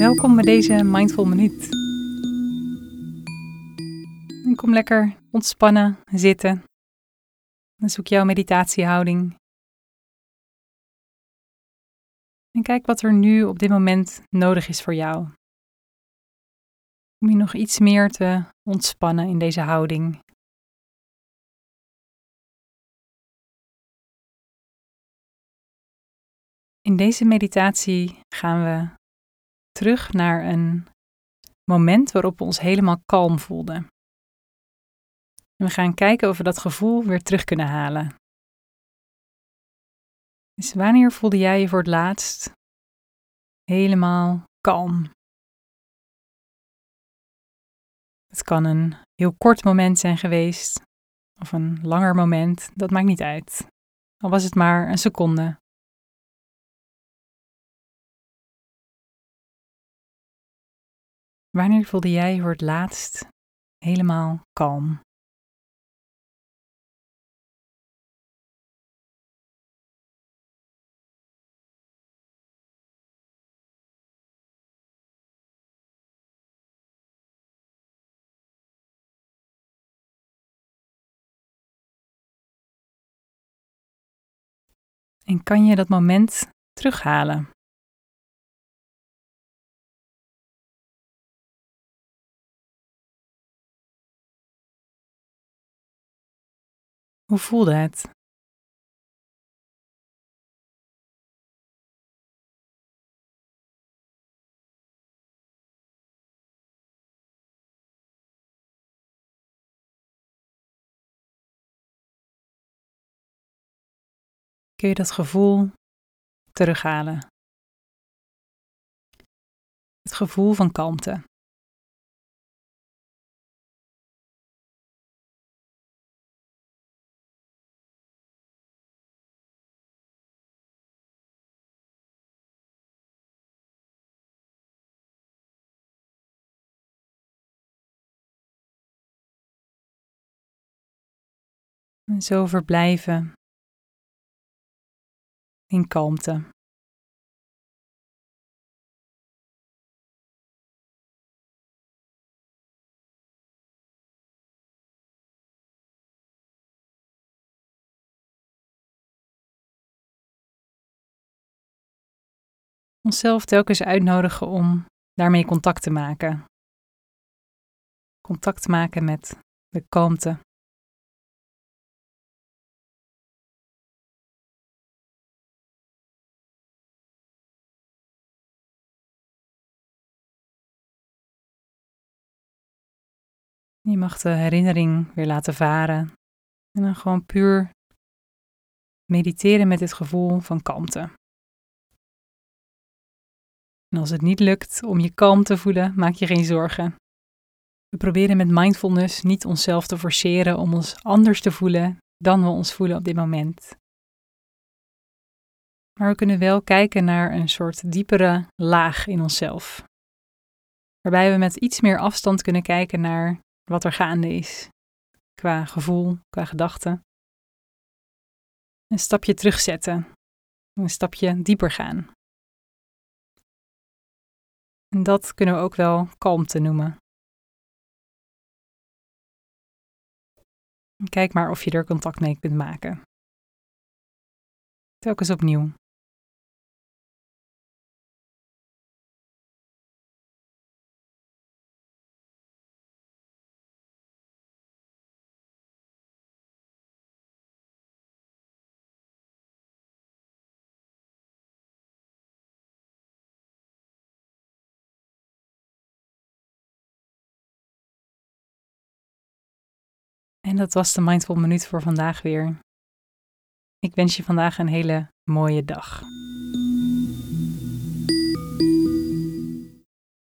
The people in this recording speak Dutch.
Welkom bij deze Mindful Minuut. En kom lekker ontspannen zitten. En zoek jouw meditatiehouding. En kijk wat er nu op dit moment nodig is voor jou. Om je nog iets meer te ontspannen in deze houding. In deze meditatie gaan we terug naar een moment waarop we ons helemaal kalm voelden. En we gaan kijken of we dat gevoel weer terug kunnen halen. Dus wanneer voelde jij je voor het laatst helemaal kalm? Het kan een heel kort moment zijn geweest of een langer moment, dat maakt niet uit. Al was het maar een seconde. Wanneer voelde jij voor het laatst helemaal kalm? En kan je dat moment terughalen? Hoe voelde het? Kun je dat gevoel terughalen? Het gevoel van kalmte. Zo verblijven in kalmte. Onszelf telkens uitnodigen om daarmee contact te maken. Contact maken met de kalmte Je mag de herinnering weer laten varen en dan gewoon puur mediteren met dit gevoel van kalmte. En als het niet lukt om je kalm te voelen, maak je geen zorgen. We proberen met mindfulness niet onszelf te forceren om ons anders te voelen dan we ons voelen op dit moment. Maar we kunnen wel kijken naar een soort diepere laag in onszelf. Waarbij we met iets meer afstand kunnen kijken naar wat er gaande is, qua gevoel, qua gedachten. Een stapje terugzetten, een stapje dieper gaan. En dat kunnen we ook wel kalmte noemen. Kijk maar of je er contact mee kunt maken. Telkens opnieuw. En dat was de Mindful Minuut voor vandaag weer. Ik wens je vandaag een hele mooie dag.